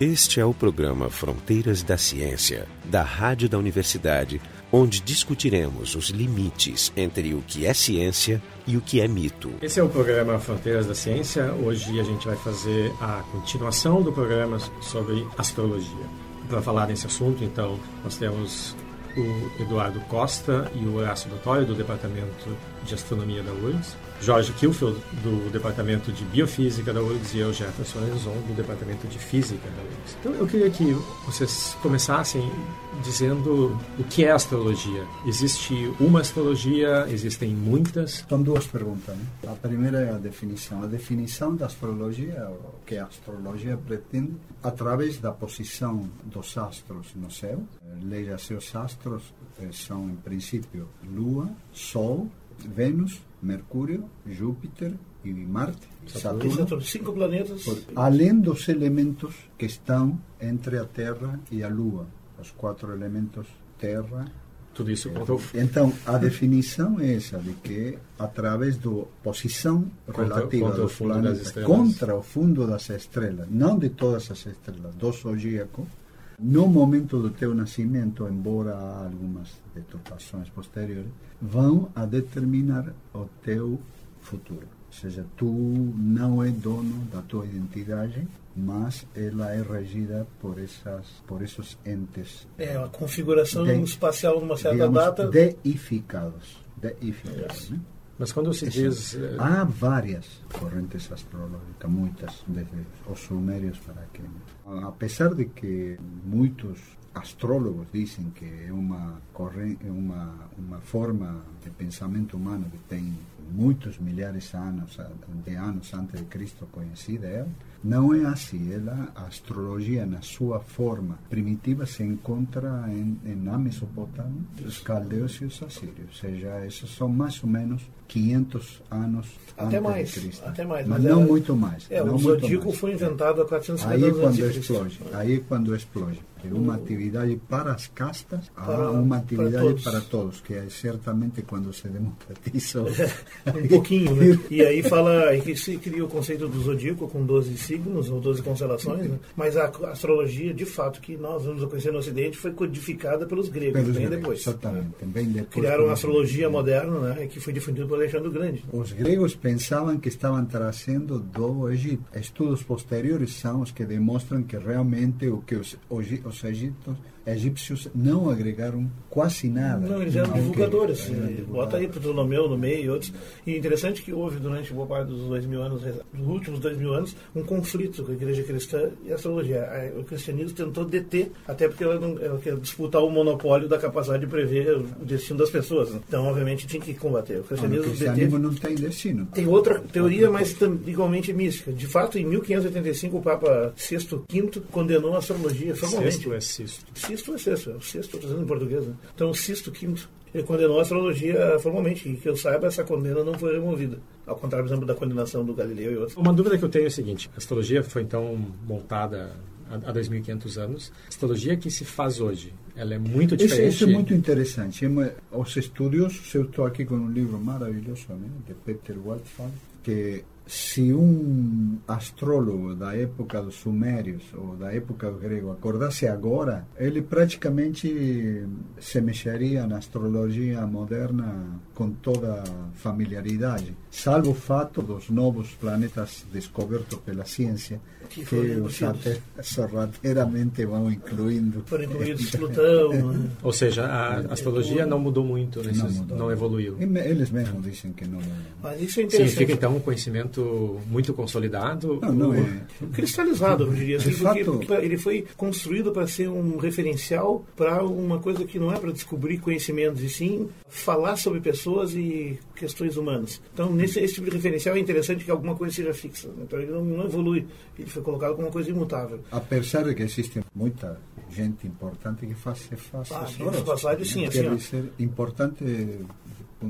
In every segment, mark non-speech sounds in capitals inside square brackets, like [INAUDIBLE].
Este é o programa Fronteiras da Ciência, da Rádio da Universidade, onde discutiremos os limites entre o que é ciência e o que é mito. Esse é o programa Fronteiras da Ciência. Hoje a gente vai fazer a continuação do programa sobre astrologia. Para falar nesse assunto, então, nós temos o Eduardo Costa e o Horácio Dotório, do Departamento de Astronomia da URGS, Jorge Kilfield, do Departamento de Biofísica da URGS, e eu, Jefferson Lenzon, do Departamento de Física da URGS. Então, eu queria que vocês começassem dizendo o que é astrologia. Existe uma astrologia? Existem muitas? São duas perguntas. Né? A primeira é a definição. A definição da astrologia, é o que a astrologia pretende, através da posição dos astros no céu. Leia-se os astros, são, em princípio, Lua, Sol, Vênus, Mercúrio, Júpiter e Marte, Saturno, Saturno. Cinco planetas. Por, além dos elementos que estão entre a Terra e a Lua, os quatro elementos Terra. Tudo isso é, Então, a definição é essa, de que através da posição contra, relativa contra dos planetas contra o fundo das estrelas, não de todas as estrelas, do zodíaco, no momento do teu nascimento, embora há algumas deturpações posteriores, vão a determinar o teu futuro. Ou seja, tu não é dono da tua identidade, mas ela é regida por essas por esses entes. É a configuração de, espacial numa certa digamos, data. Deificados. Deificados. Né? Mas quando se diz. Eh, há várias correntes astrológicas, muitas, desde os sumérios para aqui. Apesar de que muitos astrólogos dizem que é uma, corrente, uma, uma forma de pensamento humano que tem muitos milhares de anos, de anos antes de Cristo conhecida ela, não é assim. Ela, a astrologia, na sua forma primitiva, se encontra em, em na Mesopotâmia, os caldeus e os assírios. Ou seja, esses são mais ou menos 500 anos até antes mais, de Cristo. Até mais, mas, mas não muito mais. É, não o zodíaco foi inventado há 450 aí anos quando antes explode, Aí quando explode. É uma atividade para as castas, para, há uma atividade para todos. para todos, que é certamente quando se [LAUGHS] democratiza. um pouquinho, né? [LAUGHS] E aí fala, que se cria o conceito do zodíaco com 12 signos ou 12 constelações, né? mas a astrologia, de fato, que nós vamos conhecer no Ocidente, foi codificada pelos gregos, Pelos bem gregos, depois. Exatamente, depois. Criaram a astrologia moderna, né? que foi difundida por Alexandre o Grande. Os gregos pensavam que estavam trazendo do Egito. Estudos posteriores são os que demonstram que realmente o que os, os egípcios, egípcios não agregaram quase nada. Não, eles eram divulgadores. eram divulgadores. Bota aí Ptolomeu no meio e outros. E interessante que houve durante boa parte dos dois mil anos, dos últimos dois mil anos, um conflito com a igreja cristã e a astrologia. O cristianismo tentou deter, até porque ela, não, ela quer disputar o monopólio da capacidade de prever o destino das pessoas. né? Então, obviamente, tinha que combater. O Ah, O cristianismo cristianismo deteve. não tem destino. Tem outra teoria, mas tam- igualmente mística. De fato, em 1585, o Papa Sexto V condenou a astrologia formalmente. Sexto é cisto. É sexto, é o sexto, estou dizendo em português, né? Então, o Quinto, ele condenou a astrologia formalmente, e que eu saiba, essa condena não foi removida. Ao contrário, por exemplo, da condenação do Galileu e outros. Uma dúvida que eu tenho é o seguinte: a astrologia foi então montada há há 2.500 anos. A astrologia que se faz hoje, ela é muito Isso, diferente. isso é muito interessante. É Os estudiosos, eu estou aqui com um livro maravilhoso né, de Peter Waldfall, que se um astrólogo da época dos sumérios ou da época do grego acordasse agora, ele praticamente se mexeria na astrologia moderna com toda familiaridade, salvo o fato dos novos planetas descobertos pela ciência, Que que, os sorrateiramente vão incluindo. Foram incluídos Plutão, né? Ou seja, a astrologia não mudou muito, nesses, Não não, mudou. evoluiu. E me- Eles mesmos dizem que não. Mas isso é interessante. Significa então um conhecimento muito consolidado? Não, não é. cristalizado, eu diria assim, porque fato- ele foi construído para ser um referencial para uma coisa que não é para descobrir conhecimentos, e sim falar sobre pessoas e questões humanas. Então, nesse esse tipo de referencial é interessante que alguma coisa seja fixa. né? Então, ele não, não evolui. Ele foi colocado como uma coisa imutável. Apesar de que existe muita gente importante que faz, faz Ah, essas de passagem, sim, assim, ó. importante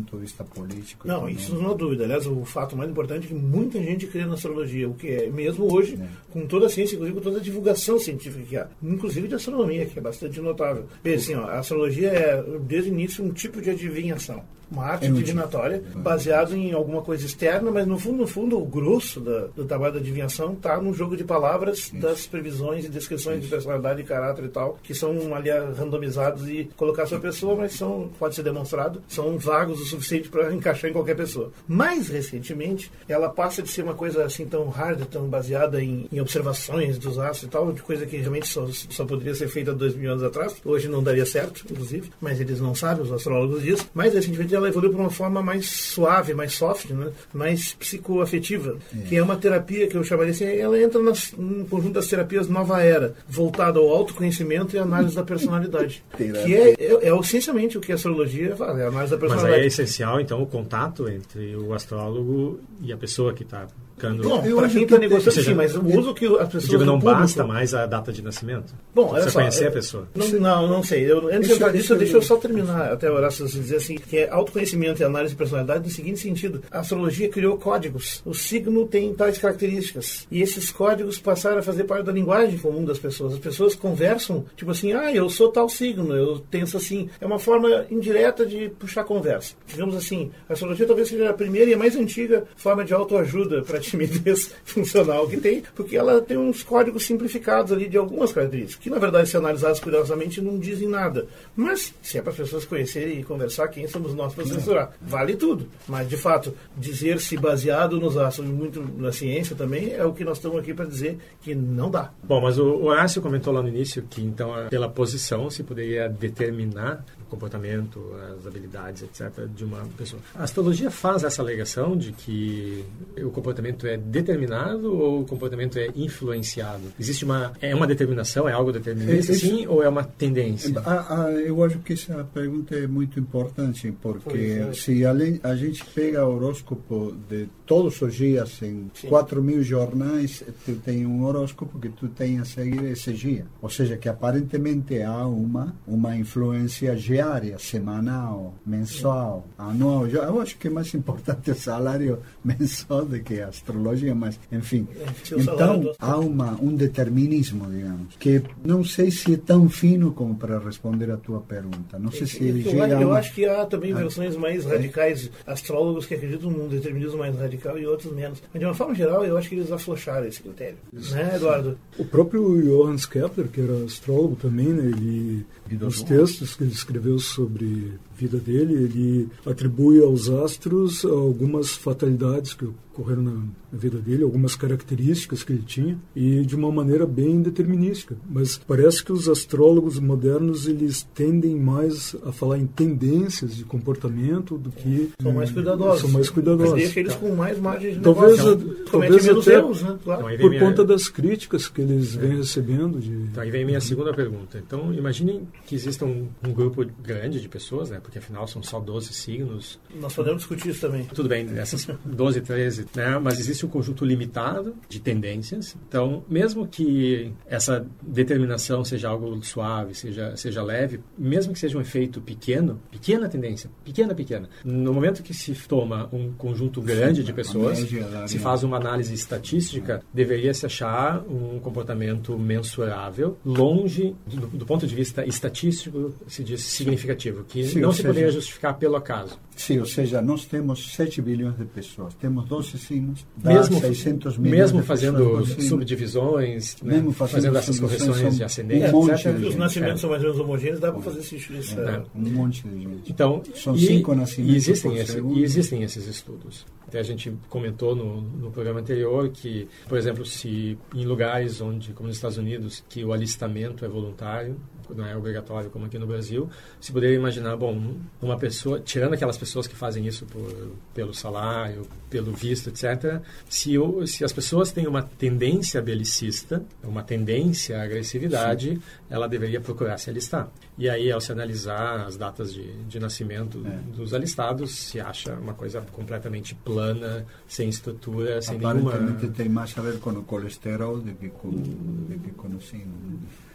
ponto de vista político. Não, econômico. isso não há dúvida. Aliás, o fato mais importante é que muita gente crê na astrologia, o que é, mesmo hoje, É. com toda a ciência, inclusive com toda a divulgação científica que há, inclusive de astronomia, que é bastante notável. Veja, assim, ó, a astrologia é, desde o início, um tipo de adivinhação. Uma arte divinatória baseado em alguma coisa externa, mas no fundo, no fundo, o grosso da, do trabalho da adivinhação está no jogo de palavras Isso. das previsões e descrições Isso. de personalidade e caráter e tal, que são ali randomizados e colocar sua pessoa, mas são, pode ser demonstrado, são vagos o suficiente para [LAUGHS] encaixar em qualquer pessoa. Mais recentemente, ela passa de ser uma coisa assim tão hard, tão baseada em, em observações dos astros e tal, de coisa que realmente só, só poderia ser feita dois mil anos atrás. Hoje não daria certo, inclusive, mas eles não sabem, os astrólogos dizem. Mais recentemente, ela evoluiu para uma forma mais suave, mais soft, né? mais psicoafetiva, é. que é uma terapia que eu chamaria assim, ela entra nas, num conjunto das terapias nova era, voltada ao autoconhecimento e análise da personalidade. [LAUGHS] que é, é, é, essencialmente o que a astrologia faz, é a análise da personalidade. Mas aí é essencial, então, o contato entre o astrólogo e a pessoa que está Bom, para quem está negociando, sim, mas o uso que as pessoas. Digo, não público... basta mais a data de nascimento? Bom, Você só, conhecer a pessoa? Não, não, não sei. Eu, antes de entrar nisso, deixa eu só terminar até Horácio dizer assim: que é autoconhecimento e análise de personalidade no seguinte sentido: a astrologia criou códigos. O signo tem tais características. E esses códigos passaram a fazer parte da linguagem comum das pessoas. As pessoas conversam, tipo assim, ah, eu sou tal signo, eu penso assim. É uma forma indireta de puxar conversa. Digamos assim, a astrologia talvez seja a primeira e a mais antiga forma de autoajuda para timidez [LAUGHS] funcional que tem, porque ela tem uns códigos simplificados ali de algumas características, que na verdade, se analisadas cuidadosamente, não dizem nada. Mas, se é para as pessoas conhecerem e conversar, quem somos nós para censurar? Vale tudo. Mas, de fato, dizer-se baseado nos astros, muito na ciência também, é o que nós estamos aqui para dizer que não dá. Bom, mas o Horácio comentou lá no início que, então, pela posição se poderia determinar comportamento, as habilidades, etc., de uma pessoa. A astrologia faz essa alegação de que o comportamento é determinado ou o comportamento é influenciado? Existe uma é uma determinação, é algo determinista, é, sim, ou é uma tendência? A, a, eu acho que essa pergunta é muito importante porque é. se a, a, gente pega o horóscopo de todos os dias em sim. 4 mil jornais, tu tem um horóscopo que tu tem a seguir esse dia, ou seja, que aparentemente há uma uma influência diária, semanal, mensual, anual. Eu acho que é mais importante o salário [LAUGHS] mensal do que a astrologia, mas enfim. É, então há uma, um determinismo, digamos, que não sei se é tão fino como para responder a tua pergunta. Não sei se ele eu, chega eu, acho que há também versões mais radicais, astrólogos que acreditam num determinismo mais radical e outros menos. Mas de uma forma geral, eu acho que eles aflocharam esse critério. Isso. Né, Eduardo? O próprio Johannes Kepler, que era astrólogo também, né, ele, nos textos que ele escreveu sobre vida dele, ele atribui aos astros algumas fatalidades que ocorreram na, vida dele, algumas características que ele tinha e de uma maneira bem determinística. Mas parece que os astrólogos modernos eles tendem mais a falar em tendências de comportamento do que são mais cuidadosos. São mais cuidadosos. Mas deixa eles com mais margem de talvez, negócio. talvez até erros, né? claro. então, por conta das críticas que eles é. vêm recebendo. De... Então aí vem minha segunda pergunta. Então imaginem que exista um, um grupo grande de pessoas, né? Porque afinal são só 12 signos. Nós podemos discutir isso também. Tudo bem, essas [LAUGHS] 12, 13 né? mas existe um conjunto limitado de tendências. Então, mesmo que essa determinação seja algo suave, seja, seja leve, mesmo que seja um efeito pequeno, pequena tendência, pequena, pequena, no momento que se toma um conjunto grande de pessoas, se faz uma análise estatística, deveria se achar um comportamento mensurável, longe, do, do ponto de vista estatístico, se diz significativo, que Sim, não se poderia justificar pelo acaso. Sim, ou seja, nós temos 7 bilhões de pessoas, temos 12 signos, mesmo, 600 milhões Mesmo fazendo subdivisões, né? mesmo fazendo, fazendo essas correções de ascendência, um etc. Os nascimentos é. são mais ou menos homogêneos, dá para fazer isso é. Um monte de gente. Então, são e, cinco nascimentos e existem, esse, e existem esses estudos. Até a gente comentou no, no programa anterior que, por exemplo, se em lugares onde, como nos Estados Unidos, que o alistamento é voluntário, não é obrigatório como aqui no Brasil, se poderia imaginar, bom, uma pessoa, tirando aquelas pessoas que fazem isso por, pelo salário, pelo visto, etc., se, se as pessoas têm uma tendência belicista, uma tendência à agressividade, Sim. Ela deveria procurar se alistar. E aí, ao se analisar as datas de, de nascimento é. dos alistados, se acha uma coisa completamente plana, sem estrutura, sem nenhuma... Aparentemente tem mais a ver com o colesterol do que com, do que com o sino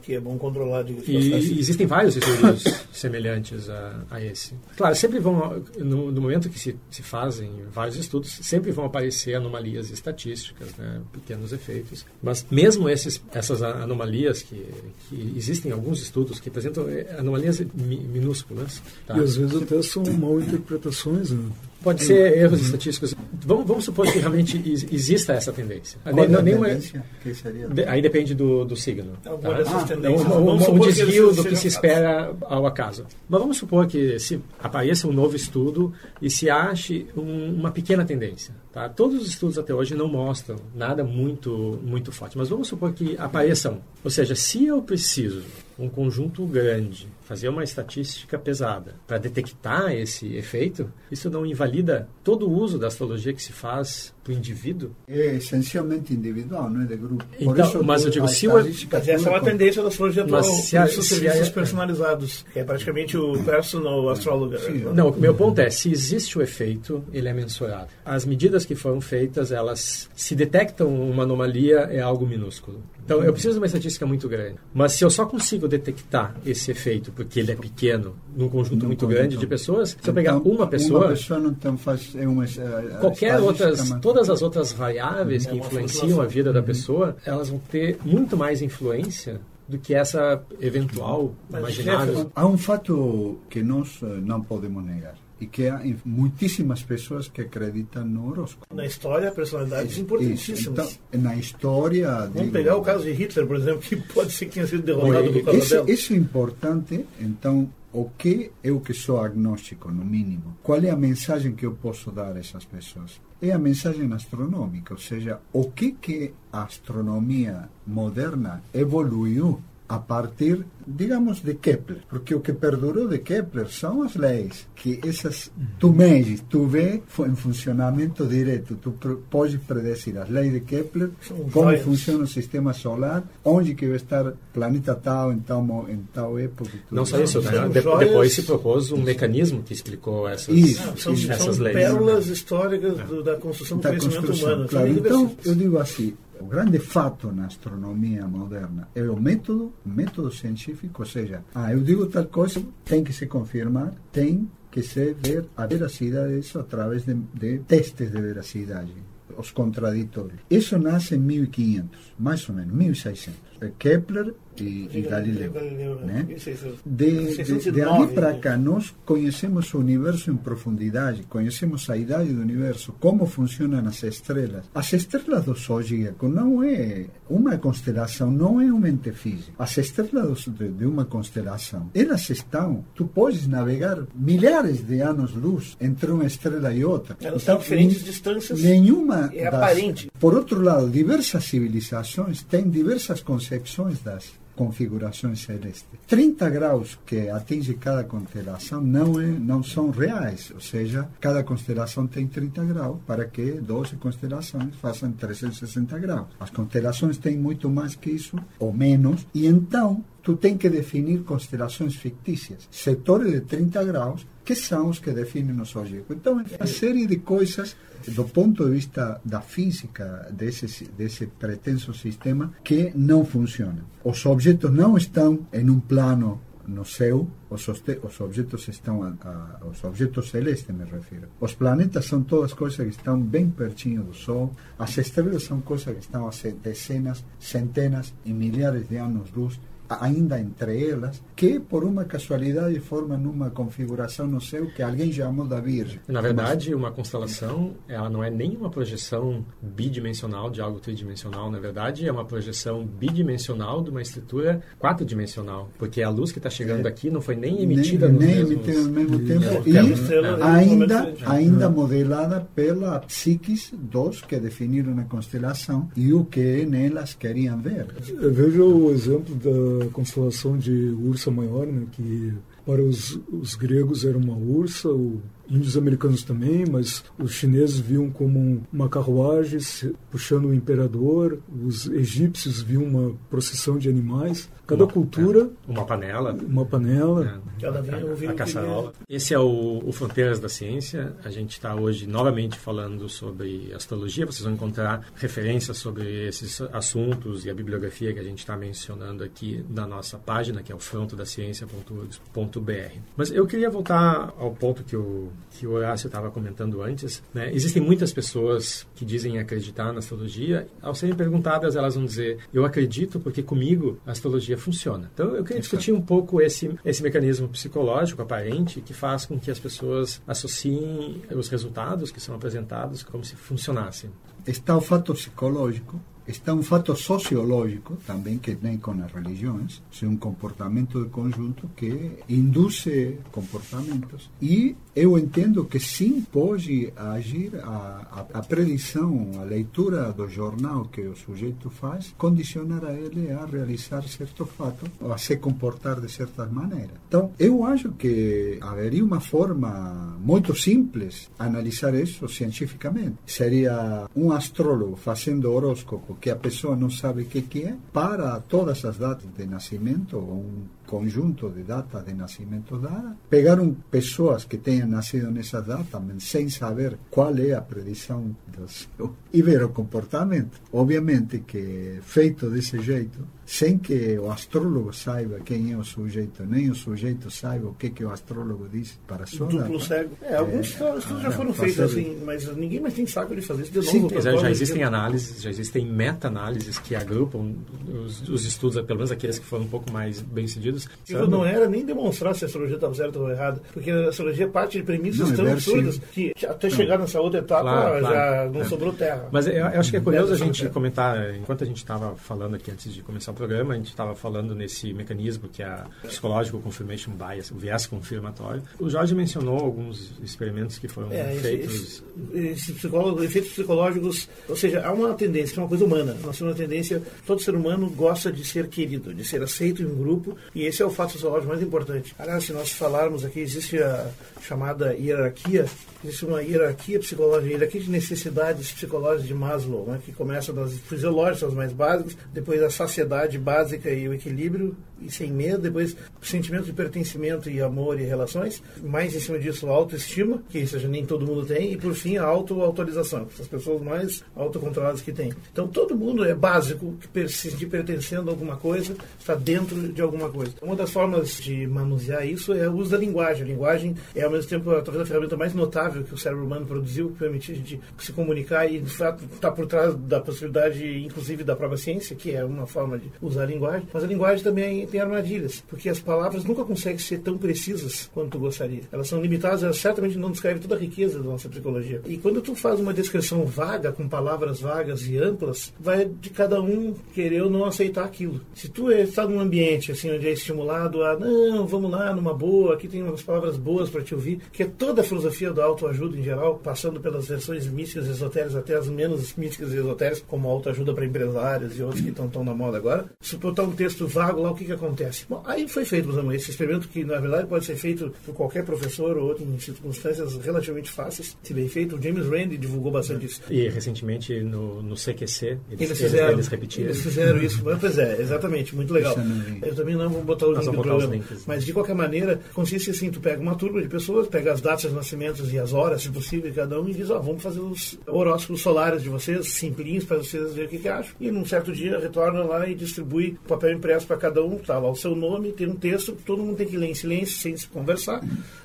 que é bom controlar. E, existem vários estudos [COUGHS] semelhantes a, a, esse. Claro, sempre vão no, no momento que se, se fazem vários estudos, sempre vão aparecer anomalias estatísticas, né, pequenos efeitos. Mas mesmo esses, essas anomalias que, que existem alguns estudos que apresentam é, anomalias minúsculas. Tá? E às vezes até são mal interpretações. Né? Pode ser erros estatísticos. Vamos, vamos supor que realmente exista essa tendência. Qual não, é a nenhuma, tendência? Que seria? De, aí depende do, do signo. Tá? Ah, então, um, um, um desvio do que se espera ao acaso. Mas vamos supor que se apareça um novo estudo e se ache um, uma pequena tendência. Tá? Todos os estudos até hoje não mostram nada muito, muito forte. Mas vamos supor que apareçam. Ou seja, se eu preciso um conjunto grande, fazer uma estatística pesada. Para detectar esse efeito, isso não invalida todo o uso da astrologia que se faz para o indivíduo? É essencialmente individual, não é de grupo. Por então, isso, mas eu digo, se o... essa é uma tendência da astrologia atual, mas se a, os serviços a... personalizados, que é praticamente o personal astrologer. Não, o meu ponto é, se existe o efeito, ele é mensurado. As medidas que foram feitas, elas, se detectam uma anomalia, é algo minúsculo. Então, eu preciso de uma estatística muito grande. Mas se eu só consigo detectar esse efeito, porque ele é pequeno, num conjunto muito grande de pessoas, se eu pegar então, uma pessoa... Uma pessoa não tem, faz é uma... Qualquer outras... Todas as outras variáveis que influenciam a vida da pessoa, elas vão ter muito mais influência do que essa eventual imaginável. Há um fato que nós eh, não podemos negar e que há muitíssimas pessoas que acreditam no horóscopo. Na história, personalidades isso, importantíssimas. Isso. Então, na história... Vamos digo, pegar o caso de Hitler, por exemplo, que [LAUGHS] pode ser que tenha sido derrotado por causa isso, dela. Isso é importante, então, o que eu que sou agnóstico, no mínimo, qual é a mensagem que eu posso dar a essas pessoas? É a mensagem astronômica, ou seja, o que que a astronomia moderna evoluiu a partir, digamos, de Kepler, porque o que perdurou de Kepler são as leis, que essas tu medes, tu vê em funcionamento direto, tu pode predecir as leis de Kepler, como funciona o sistema solar, onde que vai estar planeta tal em tal, em tal época. Não só isso, né? De, depois se propôs um mecanismo que explicou essas, isso, são, essas são leis. pérolas históricas do, da construção do da conhecimento construção, humano. Claro. Então, eu digo assim, o grande fato na astronomia moderna é o método, método científico, ou seja, ah, eu digo tal coisa, tem que se confirmar, tem que se ver a veracidade disso através de, de testes de veracidade, os contraditórios. Isso nasce em 1500, mais ou menos, 1600. Kepler e, e Galileu. Né? De, de, de ali para cá, nós conhecemos o universo em profundidade, conhecemos a idade do universo, como funcionam as estrelas. As estrelas do zodíaco não é uma constelação, não é um ente físico. As estrelas de, de uma constelação, elas estão, tu podes navegar milhares de anos-luz entre uma estrela e outra. Elas então, diferentes distâncias. Nenhuma. É das, aparente. Por outro lado, diversas civilizações têm diversas concepções das configurações celestes. 30 graus que atinge cada constelação não, é, não são reais, ou seja, cada constelação tem 30 graus para que 12 constelações façam 360 graus. As constelações têm muito mais que isso, ou menos, e então tu tem que definir constelações fictícias, setores de 30 graus, que são os que definem o zodíaco. Então, é uma série de coisas do ponto de vista da física desse, desse pretenso sistema que não funcionam. Os objetos não estão em um plano no céu, os, os objetos estão, a, a, os objetos celestes me refiro. Os planetas são todas coisas que estão bem pertinho do Sol, as estrelas são coisas que estão a dezenas, centenas e milhares de anos-luz ainda entre elas, que por uma casualidade formam uma configuração no céu que alguém chamou da Virgem. Na verdade, uma constelação, ela não é nem uma projeção bidimensional de algo tridimensional, na verdade, é uma projeção bidimensional de uma estrutura quatro-dimensional, porque a luz que está chegando é. aqui não foi nem emitida nem, nem mesmos... emitida ao mesmo tempo e ainda, ainda modelada pela psiquis dos que definiram a constelação e o que nelas queriam ver. Veja o exemplo da constelação de Ursa Maior, né, que para os, os gregos era uma ursa, o índios americanos também, mas os chineses viam como uma carruagem puxando o imperador, os egípcios viam uma procissão de animais. Cada uma, cultura. É, uma panela. Uma panela. É, Cada a, a caçarola. Esse é o, o Fronteiras da Ciência. A gente está hoje novamente falando sobre astrologia. Vocês vão encontrar referências sobre esses assuntos e a bibliografia que a gente está mencionando aqui na nossa página, que é o frontodaciencia.org.br Mas eu queria voltar ao ponto que o, que o Horácio estava comentando antes. Né? Existem muitas pessoas que dizem acreditar na astrologia. Ao serem perguntadas, elas vão dizer: Eu acredito porque comigo a astrologia funciona. Então eu queria discutir um pouco esse, esse mecanismo psicológico aparente que faz com que as pessoas associem os resultados que são apresentados como se funcionassem. Está o fato psicológico está um fato sociológico também que tem com as religiões, é um comportamento de conjunto que induz comportamentos e eu entendo que sim pode agir a, a, a predição, a leitura do jornal que o sujeito faz, condicionar a ele a realizar certo fato a se comportar de certas maneiras. Então, eu acho que haveria uma forma muito simples analisar isso cientificamente. Seria um astrólogo fazendo horóscopo que a pessoa não sabe o que, que é, para todas as datas de nascimento, um conjunto de datas de nascimento dada, pegaram pessoas que tenham nascido nessa data, sem saber qual é a predição do seu, [LAUGHS] e ver o comportamento. Obviamente que feito desse jeito, sem que o astrólogo saiba quem é o sujeito, nem o sujeito saiba o que, que o astrólogo diz para a sua Duplo cego. É, alguns é, estudos já foram feitos assim, mas ninguém mais tem saco de fazer isso de novo. Sim, já, já existem análises, já existem meta-análises que agrupam os, os, estudos, pelo menos aqueles que foram um pouco mais bem-sucedidos. Eu não era nem demonstrar se a astrologia estava certa ou errada, porque a astrologia parte de premissas não, tão é absurdas que até chegar nessa outra etapa claro, já claro. não é. sobrou terra. Mas eu, eu acho que é curioso a gente comentar, enquanto a gente estava falando aqui antes de começar o programa, a gente estava falando nesse mecanismo que é a Psychological Confirmation Bias, o viés confirmatório. O Jorge mencionou alguns experimentos que foram é, feitos. Esses esse efeitos psicológicos, ou seja, há uma tendência, que é uma coisa humana. Nós temos uma tendência, todo ser humano gosta de ser querido, de ser aceito em um grupo, e esse é o fato sociológico mais importante. Aliás, se nós falarmos aqui, existe a chamada hierarquia existe uma hierarquia psicológica, hierarquia de necessidades psicológicas de Maslow, né, que começa das fisiológicas, as mais básicas, depois a saciedade básica e o equilíbrio e sem medo, depois sentimento de pertencimento e amor e relações, mais em cima disso autoestima, que isso nem todo mundo tem, e por fim a auto-autorização, as pessoas mais autocontroladas que têm. Então todo mundo é básico que se sentir pertencendo a alguma coisa, está dentro de alguma coisa. Uma das formas de manusear isso é o uso da linguagem. A linguagem é ao mesmo tempo talvez a ferramenta mais notável que o cérebro humano produziu, que permitiu a gente se comunicar e, de fato, está por trás da possibilidade, inclusive, da própria ciência, que é uma forma de usar a linguagem. Mas a linguagem também tem armadilhas, porque as palavras nunca conseguem ser tão precisas quanto tu gostaria. Elas são limitadas, elas certamente não descrevem toda a riqueza da nossa psicologia. E quando tu faz uma descrição vaga, com palavras vagas e amplas, vai de cada um querer ou não aceitar aquilo. Se tu está num ambiente assim onde é estimulado a, não, vamos lá, numa boa, aqui tem umas palavras boas para te ouvir, que é toda a filosofia auto autoajuda em geral, passando pelas versões místicas e esotéricas até as menos místicas e esotéricas, como autoajuda para empresários e outros que estão tão na moda agora. Se botar um texto vago lá, o que, que acontece? Bom, aí foi feito, meus amigos, esse experimento que, na verdade, pode ser feito por qualquer professor ou outro em circunstâncias relativamente fáceis, se bem feito. O James Randi divulgou bastante isso. E recentemente no, no CQC, eles, eles, fizeram, eles repetiram. Eles fizeram isso. Pois é, exatamente, muito legal. Eu também não vou botar o link do programa. Links, mas, de qualquer maneira, consiste assim, tu pega uma turma de pessoas, pega as datas de nascimentos e as horas, se possível, cada um e diz, ó, oh, vamos fazer os horóscopos solares de vocês, simplinhos, para vocês verem o que, que acham. E num certo dia retorna lá e distribui papel impresso para cada um, tá lá o seu nome, tem um texto, todo mundo tem que ler em silêncio, sem se conversar,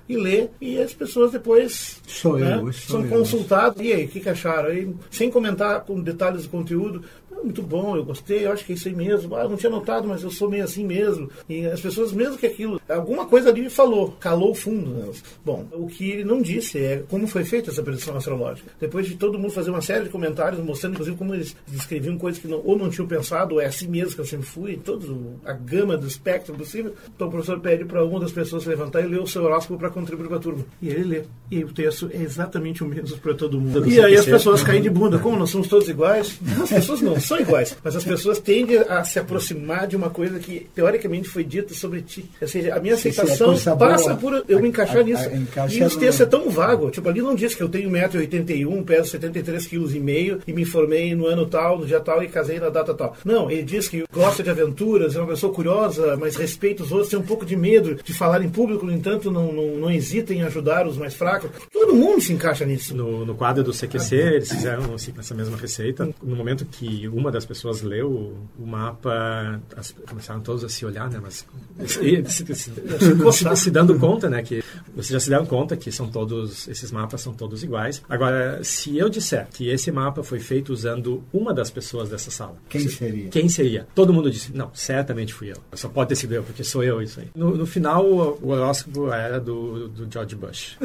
e ler, e as pessoas depois sou né, eu, são consultadas, e aí, o que, que acharam? Aí, sem comentar com detalhes do conteúdo, muito bom, eu gostei, eu acho que é isso aí mesmo. Ah, não tinha notado, mas eu sou meio assim mesmo. E as pessoas, mesmo que aquilo, alguma coisa ali falou, calou fundo. Né? Bom, o que ele não disse é como foi feita essa predição astrológica. Depois de todo mundo fazer uma série de comentários mostrando, inclusive, como eles descreviam coisas que não, ou não tinham pensado, ou é assim mesmo que eu sempre fui, toda a gama do espectro possível. Então o professor pede para uma das pessoas levantar e ler o seu horóscopo para contribuir para a turma. E ele lê. E o texto é exatamente o mesmo para todo mundo. E aí as pessoas caem de [LAUGHS] bunda. Como nós somos todos iguais? As pessoas não são iguais, mas as pessoas tendem a se aproximar de uma coisa que teoricamente foi dita sobre ti. Ou seja, a minha aceitação é passa por eu me encaixar a, nisso. A, e o texto é tão vago. Tipo, ali não diz que eu tenho 1,81m, peso 73,5 kg e me formei no ano tal, no dia tal e casei na data tal. Não, ele diz que gosta de aventuras, é uma pessoa curiosa, mas respeita os outros, tem um pouco de medo de falar em público, no entanto, não, não, não hesita em ajudar os mais fracos. Todo mundo se encaixa nisso. No, no quadro do CQC, eles fizeram assim, essa mesma receita. No momento que uma das pessoas leu o mapa, as, começaram todos a se olhar, né? Mas [LAUGHS] se, se, se, se, dando conta, né, que vocês já se deram conta que são todos esses mapas são todos iguais. Agora, se eu disser que esse mapa foi feito usando uma das pessoas dessa sala, quem seria? Quem seria? Todo mundo disse, não, certamente fui eu. Só pode ter sido eu, porque sou eu isso aí. No, no final, o horóscopo era do, do George Bush.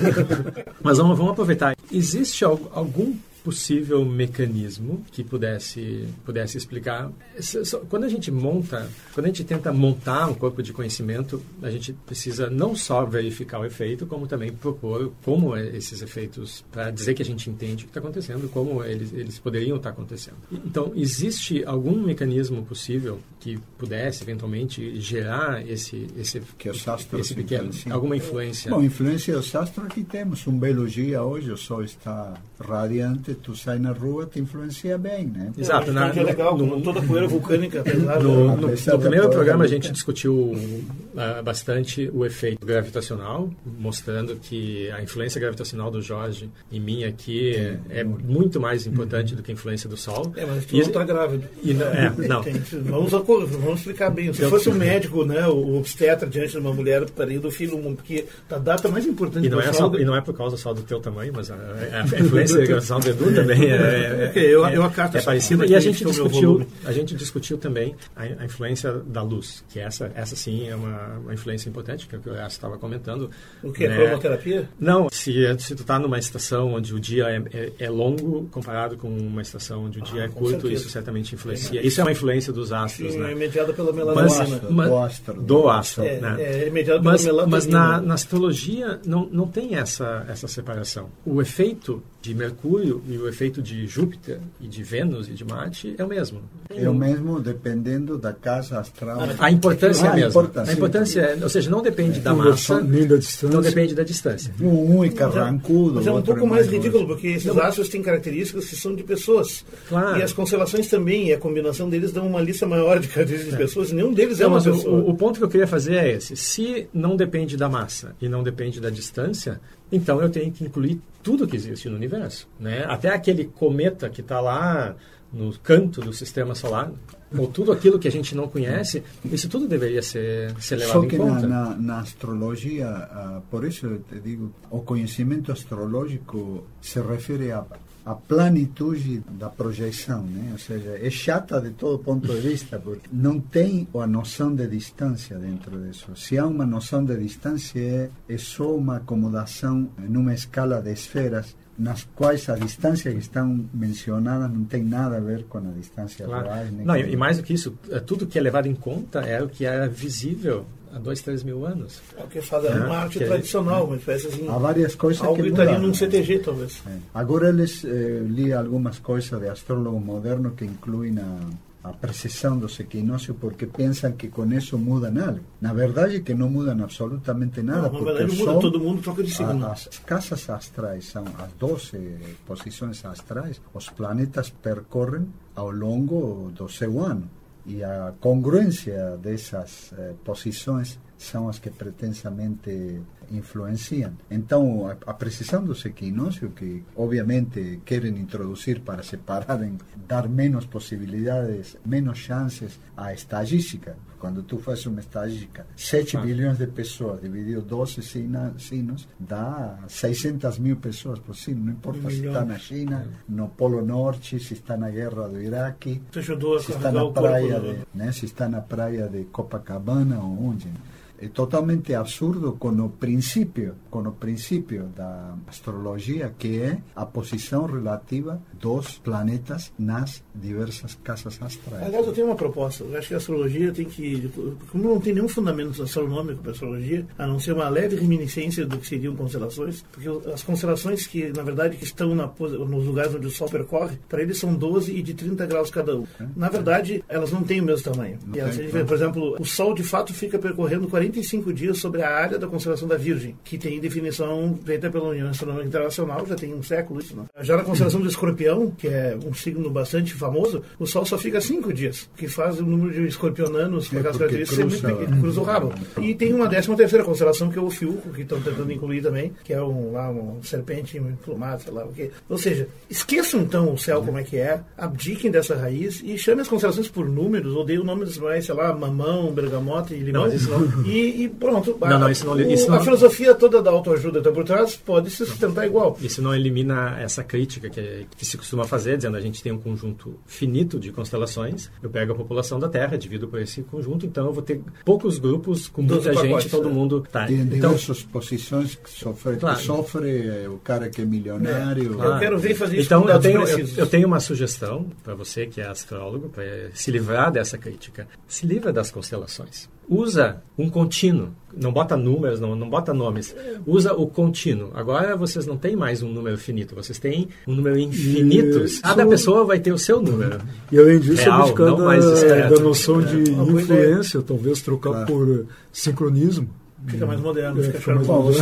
[LAUGHS] Mas vamos, vamos aproveitar. Existe algum possível mecanismo que pudesse pudesse explicar. Quando a gente monta quando a gente tenta montar um corpo de conhecimento a gente precisa não só verificar o efeito como também propor como é esses efeitos para dizer que a gente entende o que está acontecendo como eles eles poderiam estar tá acontecendo. Então existe algum mecanismo possível que pudesse eventualmente gerar esse esse que sastro esse pequeno alguma influência? Bom influência do sastro aqui temos. Um belo dia hoje o sol está radiante tu sai na rua, te influencia bem, né? Exato. Na, é legal, no, toda a poeira vulcânica. Apesar no, no, no primeiro programa a gente discutiu uh, bastante o efeito gravitacional, mostrando que a influência gravitacional do Jorge em mim aqui é, é muito mais importante uhum. do que a influência do Sol. É, mas tu e, não está grávido. E, é, [LAUGHS] não. Tem, vamos, vamos explicar bem. Se fosse um médico, né, o obstetra diante de uma mulher parindo o filho, porque a data mais importante e não, é só, e não é por causa só do teu tamanho, mas a, a, a influência [LAUGHS] gravitacional do Edu também é, é, eu, eu acato é parecido. E a gente discutiu, a gente discutiu também a, a, influência da luz, que essa, essa sim é uma, uma influência importante, que é o que eu estava comentando. O que? Né? Cromoterapia? Não, se, se tu está numa estação onde o dia é, é, é, longo comparado com uma estação onde o dia ah, é curto, certeza. isso certamente influencia. Isso é uma influência dos astros, sim, né? É mediada pela melanina. Do astro. Do astro, é, né? É, é mediada pela mas, melanina. Mas na, na astrologia não, não tem essa, essa separação. O efeito de Mercúrio e o efeito de Júpiter e de Vênus e de Marte é o mesmo. É o mesmo dependendo da casa astral. A importância ah, é a mesma. A importância é, ou seja, não depende é. da massa, nem da distância. Não depende da distância. Um é carrancudo. Mas é um pouco mais ridículo, porque esses não, astros têm características que são de pessoas. Claro. E as constelações também, e a combinação deles dão uma lista maior de características de pessoas, e nenhum deles é uma pessoa. O, o ponto que eu queria fazer é esse. Se não depende da massa e não depende da distância, então eu tenho que incluir tudo que existe no universo. Né? Até aquele cometa que está lá no canto do sistema solar, ou tudo aquilo que a gente não conhece, isso tudo deveria ser, ser levado Só que em conta. Na, na, na astrologia, uh, por isso eu te digo, o conhecimento astrológico se refere a a plenitude da projeção, né? ou seja, é chata de todo ponto de vista, porque não tem a noção de distância dentro disso. Se há uma noção de distância, é, é só uma acomodação numa escala de esferas nas quais a distância que estão mencionadas não tem nada a ver com a distância claro. real. Não, e mais do que isso, é, tudo que é levado em conta é o que era visível há dois, três mil anos. É o que faz é uma arte tradicional, uma espécie assim. Há várias coisas algo que estaria num CTG, talvez. É. Agora eles eh, li algumas coisas de astrólogos modernos que incluem a a precisão dos equinócios porque pensam que com isso mudam algo. Na verdade que não mudam absolutamente nada. Não, na verdade muda, todo mundo troca de signo. As casas astrais são as 12 posições astrais, os planetas percorrem ao longo do seu ano e a congruência dessas eh, posições são as que pretensamente influenciam. Então, a, a precisão dos equinócios, que obviamente querem introduzir para separarem, dar menos possibilidades, menos chances à estagística. Quando tu fazes uma estagística, 7 ah. bilhões de pessoas dividido 12 sinos, dá 600 mil pessoas por sino. Não importa um se está na China, no Polo Norte, se está na guerra do Iraque, se está na praia de, né, se está na praia de Copacabana ou onde é totalmente absurdo com o princípio, com o princípio da astrologia, que é a posição relativa dos planetas nas diversas casas astrais. Aliás, eu tenho uma proposta. Eu acho que a astrologia tem que, como não tem nenhum fundamento astronômico para a astrologia, a não ser uma leve reminiscência do que seriam constelações, porque as constelações que, na verdade, que estão na, nos lugares onde o Sol percorre, para eles são 12 e de 30 graus cada um. Na verdade, elas não têm o mesmo tamanho. Elas, por exemplo, o Sol de fato fica percorrendo 40 45 dias sobre a área da constelação da Virgem, que tem definição feita pela União Astronômica Internacional, já tem um século isso, não? Já na constelação do Escorpião, que é um signo bastante famoso, o Sol só fica 5 dias, que faz o número de escorpionanos com É, aquelas características ser muito pequeno, cruza o rabo. E tem uma décima terceira constelação, que é o Fiuco, que estão tentando incluir também, que é um, lá, um serpente emplumado, sei lá o quê. Ou seja, esqueçam então o céu como é que é, abdiquem dessa raiz e chamem as constelações por números, ou deem o nome mais, sei lá, mamão, bergamota e limão. Não, não- E, e pronto. Não, não, isso não- isso a não- filosofia toda da autoajuda está por trás pode se sustentar igual. Isso não elimina essa crítica que, que se costuma fazer, dizendo a gente tem um conjunto finito de constelações, eu pego a população da Terra, divido por esse conjunto, então eu vou ter poucos grupos com Doze muita gente, pacotes, todo é. mundo... Tá, Tem então, diversas posições que sofre, Claro. que sofre é, o cara que é milionário. Eu quero ver fazer isso então, com eu tenho, eu, eu tenho uma sugestão para você que é astrólogo, para se livrar dessa crítica. Se livra das constelações. Usa um contínuo. Não bota números, não, não bota nomes. Usa o contínuo. Agora vocês não têm mais um número finito, vocês têm um número infinito. Isso- Cada pessoa vai ter o seu número. E além disso, Real, abdicar não da, noção de boa influência, talvez trocar Claro. por sincronismo. Fica mais moderno, É, fica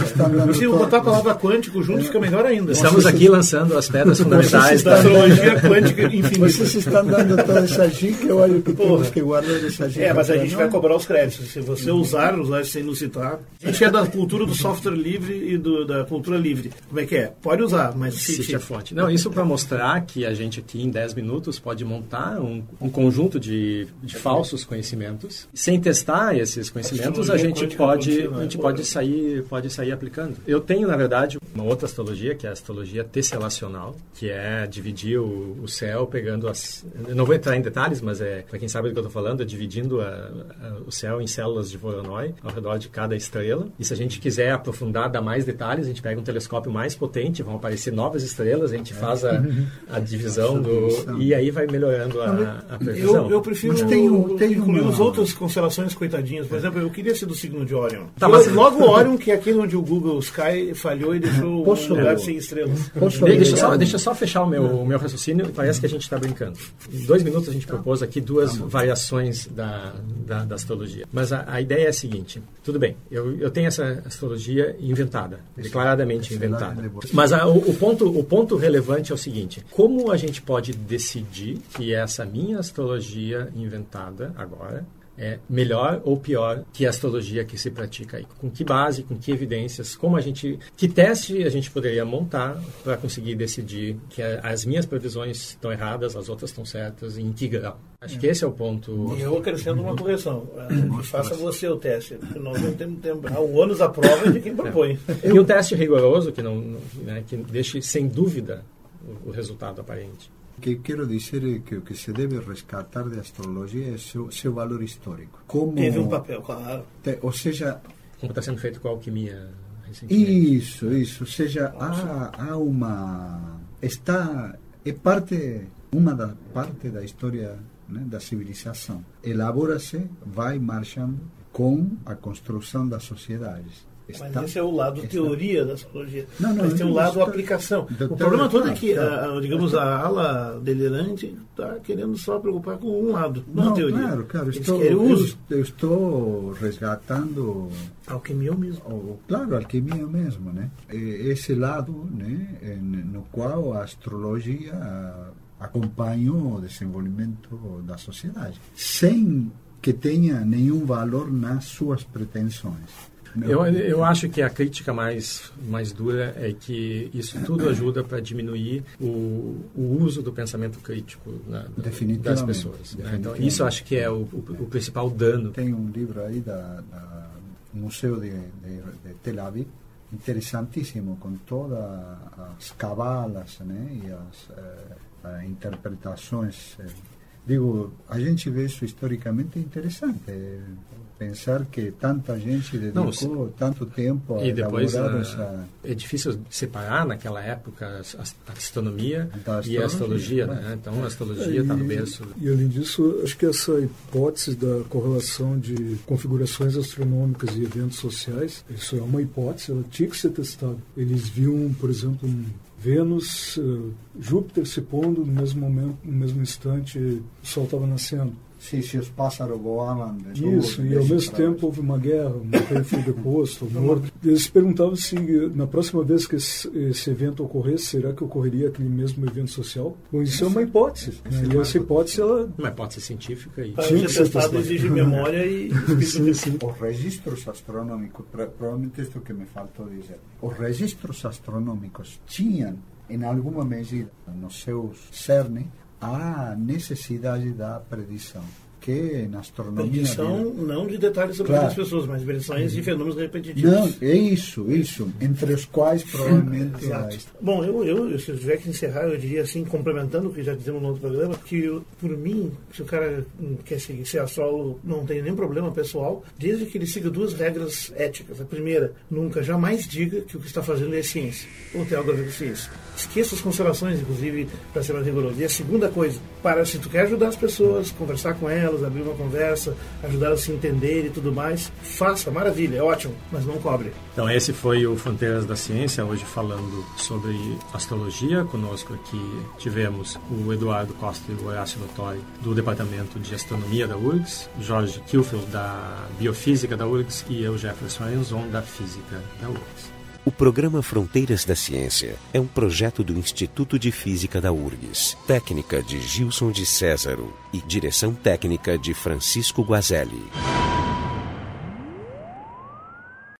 está dando Se botar a palavra quântico junto, fica melhor ainda. Estamos aqui lançando as pedras fundamentais da astrologia quântica infinita. Vocês estão dando toda essa dica, eu olho que Porra. temos que guardar essa dica. É, mas a gente vai cobrar os créditos. Se você usar, usar sem nos citar. A gente é da cultura do software livre e do- da cultura livre. Como é que é? Pode usar, mas Cite cite. a fonte. Não, isso para mostrar que a gente aqui em 10 minutos pode montar um, um conjunto de, de falsos conhecimentos. Sem testar esses conhecimentos, a gente pode, contínua, a gente pode sair pode sair aplicando. Eu tenho, na verdade, uma outra astrologia, que é a astrologia tesselacional, que é dividir o, o céu pegando as... Eu não vou entrar em detalhes, mas é para quem sabe do que eu estou falando, é dividindo a- a- o céu em células de Voronoi ao redor de cada estrela. E se a gente quiser aprofundar, dar mais detalhes, a gente pega um telescópio mais potente, vão aparecer novas estrelas, a gente faz a, a divisão do... E aí vai melhorando a, a previsão. Eu, eu prefiro Mas tem um- tem incluir uma- as outras constelações coitadinhas. Por exemplo, eu queria ser do signo de Orion. Tá, mas- Logo Orion, que é aquele onde o Google Sky falhou e deixou Posso- um lugar sem estrelas. Posso Deixa, só, deixa eu só fechar o meu, o meu raciocínio. Parece que a gente está brincando. Em dois minutos a gente propôs aqui duas variações da, da, da astrologia. Mas a, a ideia é a seguinte: tudo bem, eu, eu tenho essa astrologia inventada, declaradamente inventada. Mas a- o, o ponto, o ponto relevante é o seguinte: como a gente pode decidir que essa minha astrologia inventada agora é melhor ou pior que a astrologia que se pratica aí? Com que base, com que evidências, como a gente, que teste a gente poderia montar para conseguir decidir que a- as minhas previsões estão erradas, as outras estão certas, e em que grau? Acho que esse é o ponto. E eu acrescento uma correção. Ah, Faça você o teste. Nós não temos tempo. O ônus da prova é de quem propõe. E um teste rigoroso que não, não- né, que deixe sem dúvida o, o resultado aparente. O que quero dizer é que o que se deve rescatar de astrologia é seu, seu valor histórico. Como Teve um papel, claro. te- ou seja, Como está sendo feito com a alquimia recentemente. isso, isso, ou seja, há, há uma está é parte uma da parte da história né, da civilização. Elabora-se, vai marchando com a construção das sociedades. Mas esse é o lado está- teoria da astrologia. Não, não, Mas tem o lado está- aplicação. Doutor, o problema todo é claro, que, claro. a- a- digamos, a ala delirante está querendo só preocupar com um lado, não, Não, teoria. claro, claro. Estou, eu, uso. eu estou resgatando Alquimia mesmo. o, claro, alquimia mesmo, né? Esse lado, né, no qual a astrologia ah, acompanha o desenvolvimento da sociedade, sem que tenha nenhum valor nas suas pretensões. Eu, eu acho que a crítica mais, mais dura é que isso tudo ajuda para diminuir o, o uso do pensamento crítico na- da- das pessoas. né? Então, isso acho que é o, o, o principal dano. Tem um livro aí da, da Museu de, de, de Tel Aviv, interessantíssimo, com todas as cabalas né, e as eh, interpretações. eh. Digo, a gente vê isso historicamente interessante. Pensar que tanta gente dedicou Não, se- tanto tempo a E depois elaborar ah, essa... é difícil separar naquela época a, a astronomia Da e a astrologia. astrologia, Né? Então a astrologia está no berço. E além disso, acho que essa hipótese da correlação de configurações astronômicas e eventos sociais, isso é uma hipótese, ela tinha que ser testada. Eles viam, por exemplo, um Vênus, eh, Júpiter se pondo no mesmo momento, no mesmo instante, o Sol estava nascendo. Se, se os pássaros voavam. Isso, e ao mesmo tempo houve uma guerra, um rei foi deposto, morto. Eles perguntavam se na próxima vez que esse, esse, evento ocorresse, será que ocorreria aquele mesmo evento social? Bom, isso é uma hipótese. Né? E essa hipótese, ela... Uma hipótese científica. E... Para ser testado exige memória e... [LAUGHS] sim, sim. Os registros astronômicos, provavelmente isto que me faltou dizer, os registros astronômicos tinham, em alguma medida, nos seus cerne, a necessidade da predição que na astronomia. Predição não de detalhes sobre claro. as pessoas, mas predições de fenômenos repetitivos. Não, é isso, isso. Entre os quais provavelmente. Exato. Bom, eu, eu, se eu tiver que encerrar, eu diria assim, complementando o que já dizemos no outro programa, que eu, por mim, se o cara quer seguir, ser astrólogo, não tem nenhum problema pessoal, desde que ele siga duas regras éticas. A primeira, nunca jamais diga que o que está fazendo é ciência, ou tem algo a ver com ciência. Esqueça as constelações, inclusive, para ser mais rigoroso. E a segunda coisa, para se tu quer ajudar as pessoas, conversar com elas, abrir uma conversa, ajudar elas a se entender e tudo mais, faça, maravilha, é ótimo, mas não cobre. Então esse foi o Fronteiras da Ciência, hoje falando sobre astrologia. Conosco aqui tivemos o Eduardo Costa e o Horácio Notori, do Departamento de Astronomia da URGS, Jorge Kilfield, da Biofísica da URGS, e eu, Jefferson Enzon, da Física da URGS. O programa Fronteiras da Ciência é um projeto do Instituto de Física da URGS, técnica de Gilson de Césaro e direção técnica de Francisco Guazelli.